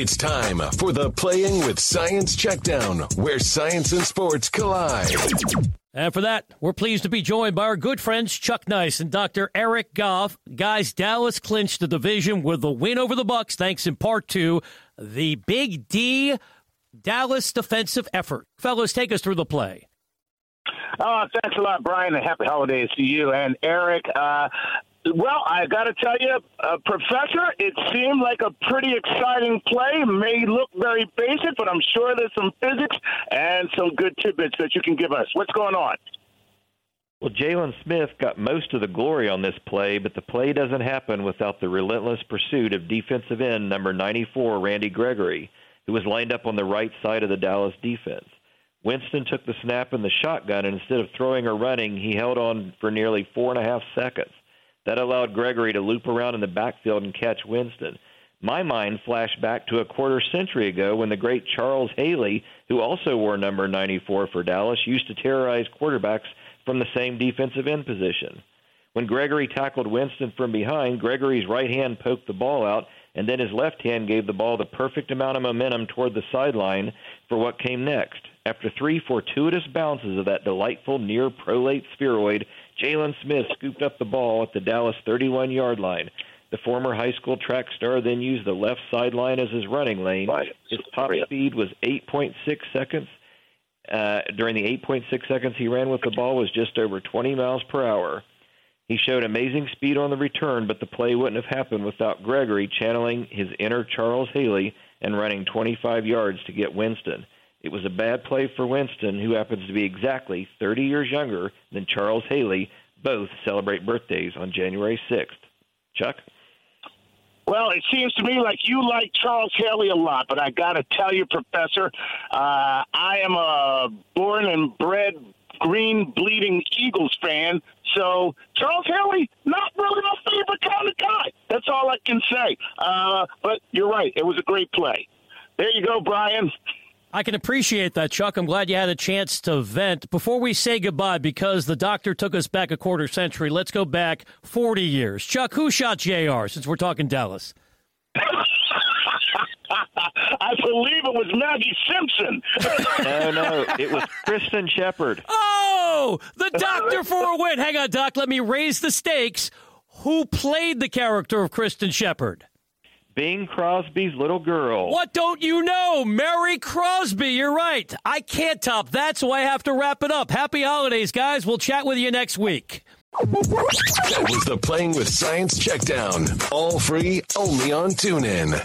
It's time for the Playing with Science Checkdown, where science and sports collide. And for that, we're pleased to be joined by our good friends Chuck Nice and Dr. Eric Goff. Guys, Dallas clinched the division with the win over the Bucks, thanks in part to the Big D Dallas defensive effort. Fellows, take us through the play. Oh, thanks a lot, Brian, and happy holidays to you and Eric. Uh, well, I got to tell you, uh, Professor, it seemed like a pretty exciting play. May look very basic, but I'm sure there's some physics and some good tidbits that you can give us. What's going on? Well, Jaylon Smith got most of the glory on this play, but the play doesn't happen without the relentless pursuit of defensive end number 94, Randy Gregory, who was lined up on the right side of the Dallas defense. Winston took the snap in the shotgun, and instead of throwing or running, he held on for nearly four and a half seconds. That allowed Gregory to loop around in the backfield and catch Winston. My mind flashed back to a quarter century ago when the great Charles Haley, who also wore number 94 for Dallas, used to terrorize quarterbacks from the same defensive end position. When Gregory tackled Winston from behind, Gregory's right hand poked the ball out, and then his left hand gave the ball the perfect amount of momentum toward the sideline for what came next. After three fortuitous bounces of that delightful near prolate spheroid, Jaylon Smith scooped up the ball at the Dallas 31 yard line. The former high school track star then used the left sideline as his running lane. His top speed was 8.6 seconds. Uh, during the 8.6 seconds he ran with the ball was just over 20 miles per hour. He showed amazing speed on the return, but the play wouldn't have happened without Gregory channeling his inner Charles Haley and running 25 yards to get Winston. It was a bad play for Winston, who happens to be exactly 30 years younger than Charles Haley. Both celebrate birthdays on January 6th. Chuck? Well, it seems to me like you like Charles Haley a lot, but I got to tell you, Professor, uh, I am a born and bred green bleeding Eagles fan. So Charles Haley, not really my favorite kind of guy. That's all I can say. Uh, but you're right; it was a great play. There you go, Brian. I can appreciate that, Chuck. I'm glad you had a chance to vent. Before we say goodbye, because the doctor took us back a quarter century, let's go back 40 years. Chuck, who shot JR since we're talking Dallas? I believe it was Maggie Simpson. no, no, it was Kristin Shepard. Oh, the doctor for a win. Hang on, Doc. Let me raise the stakes. Who played the character of Kristin Shepard? Bing Crosby's little girl. What don't you know? Mary Crosby. You're right. I can't top that, so I have to wrap it up. Happy holidays, guys. We'll chat with you next week. That was the Playing with Science Checkdown. All free, only on TuneIn.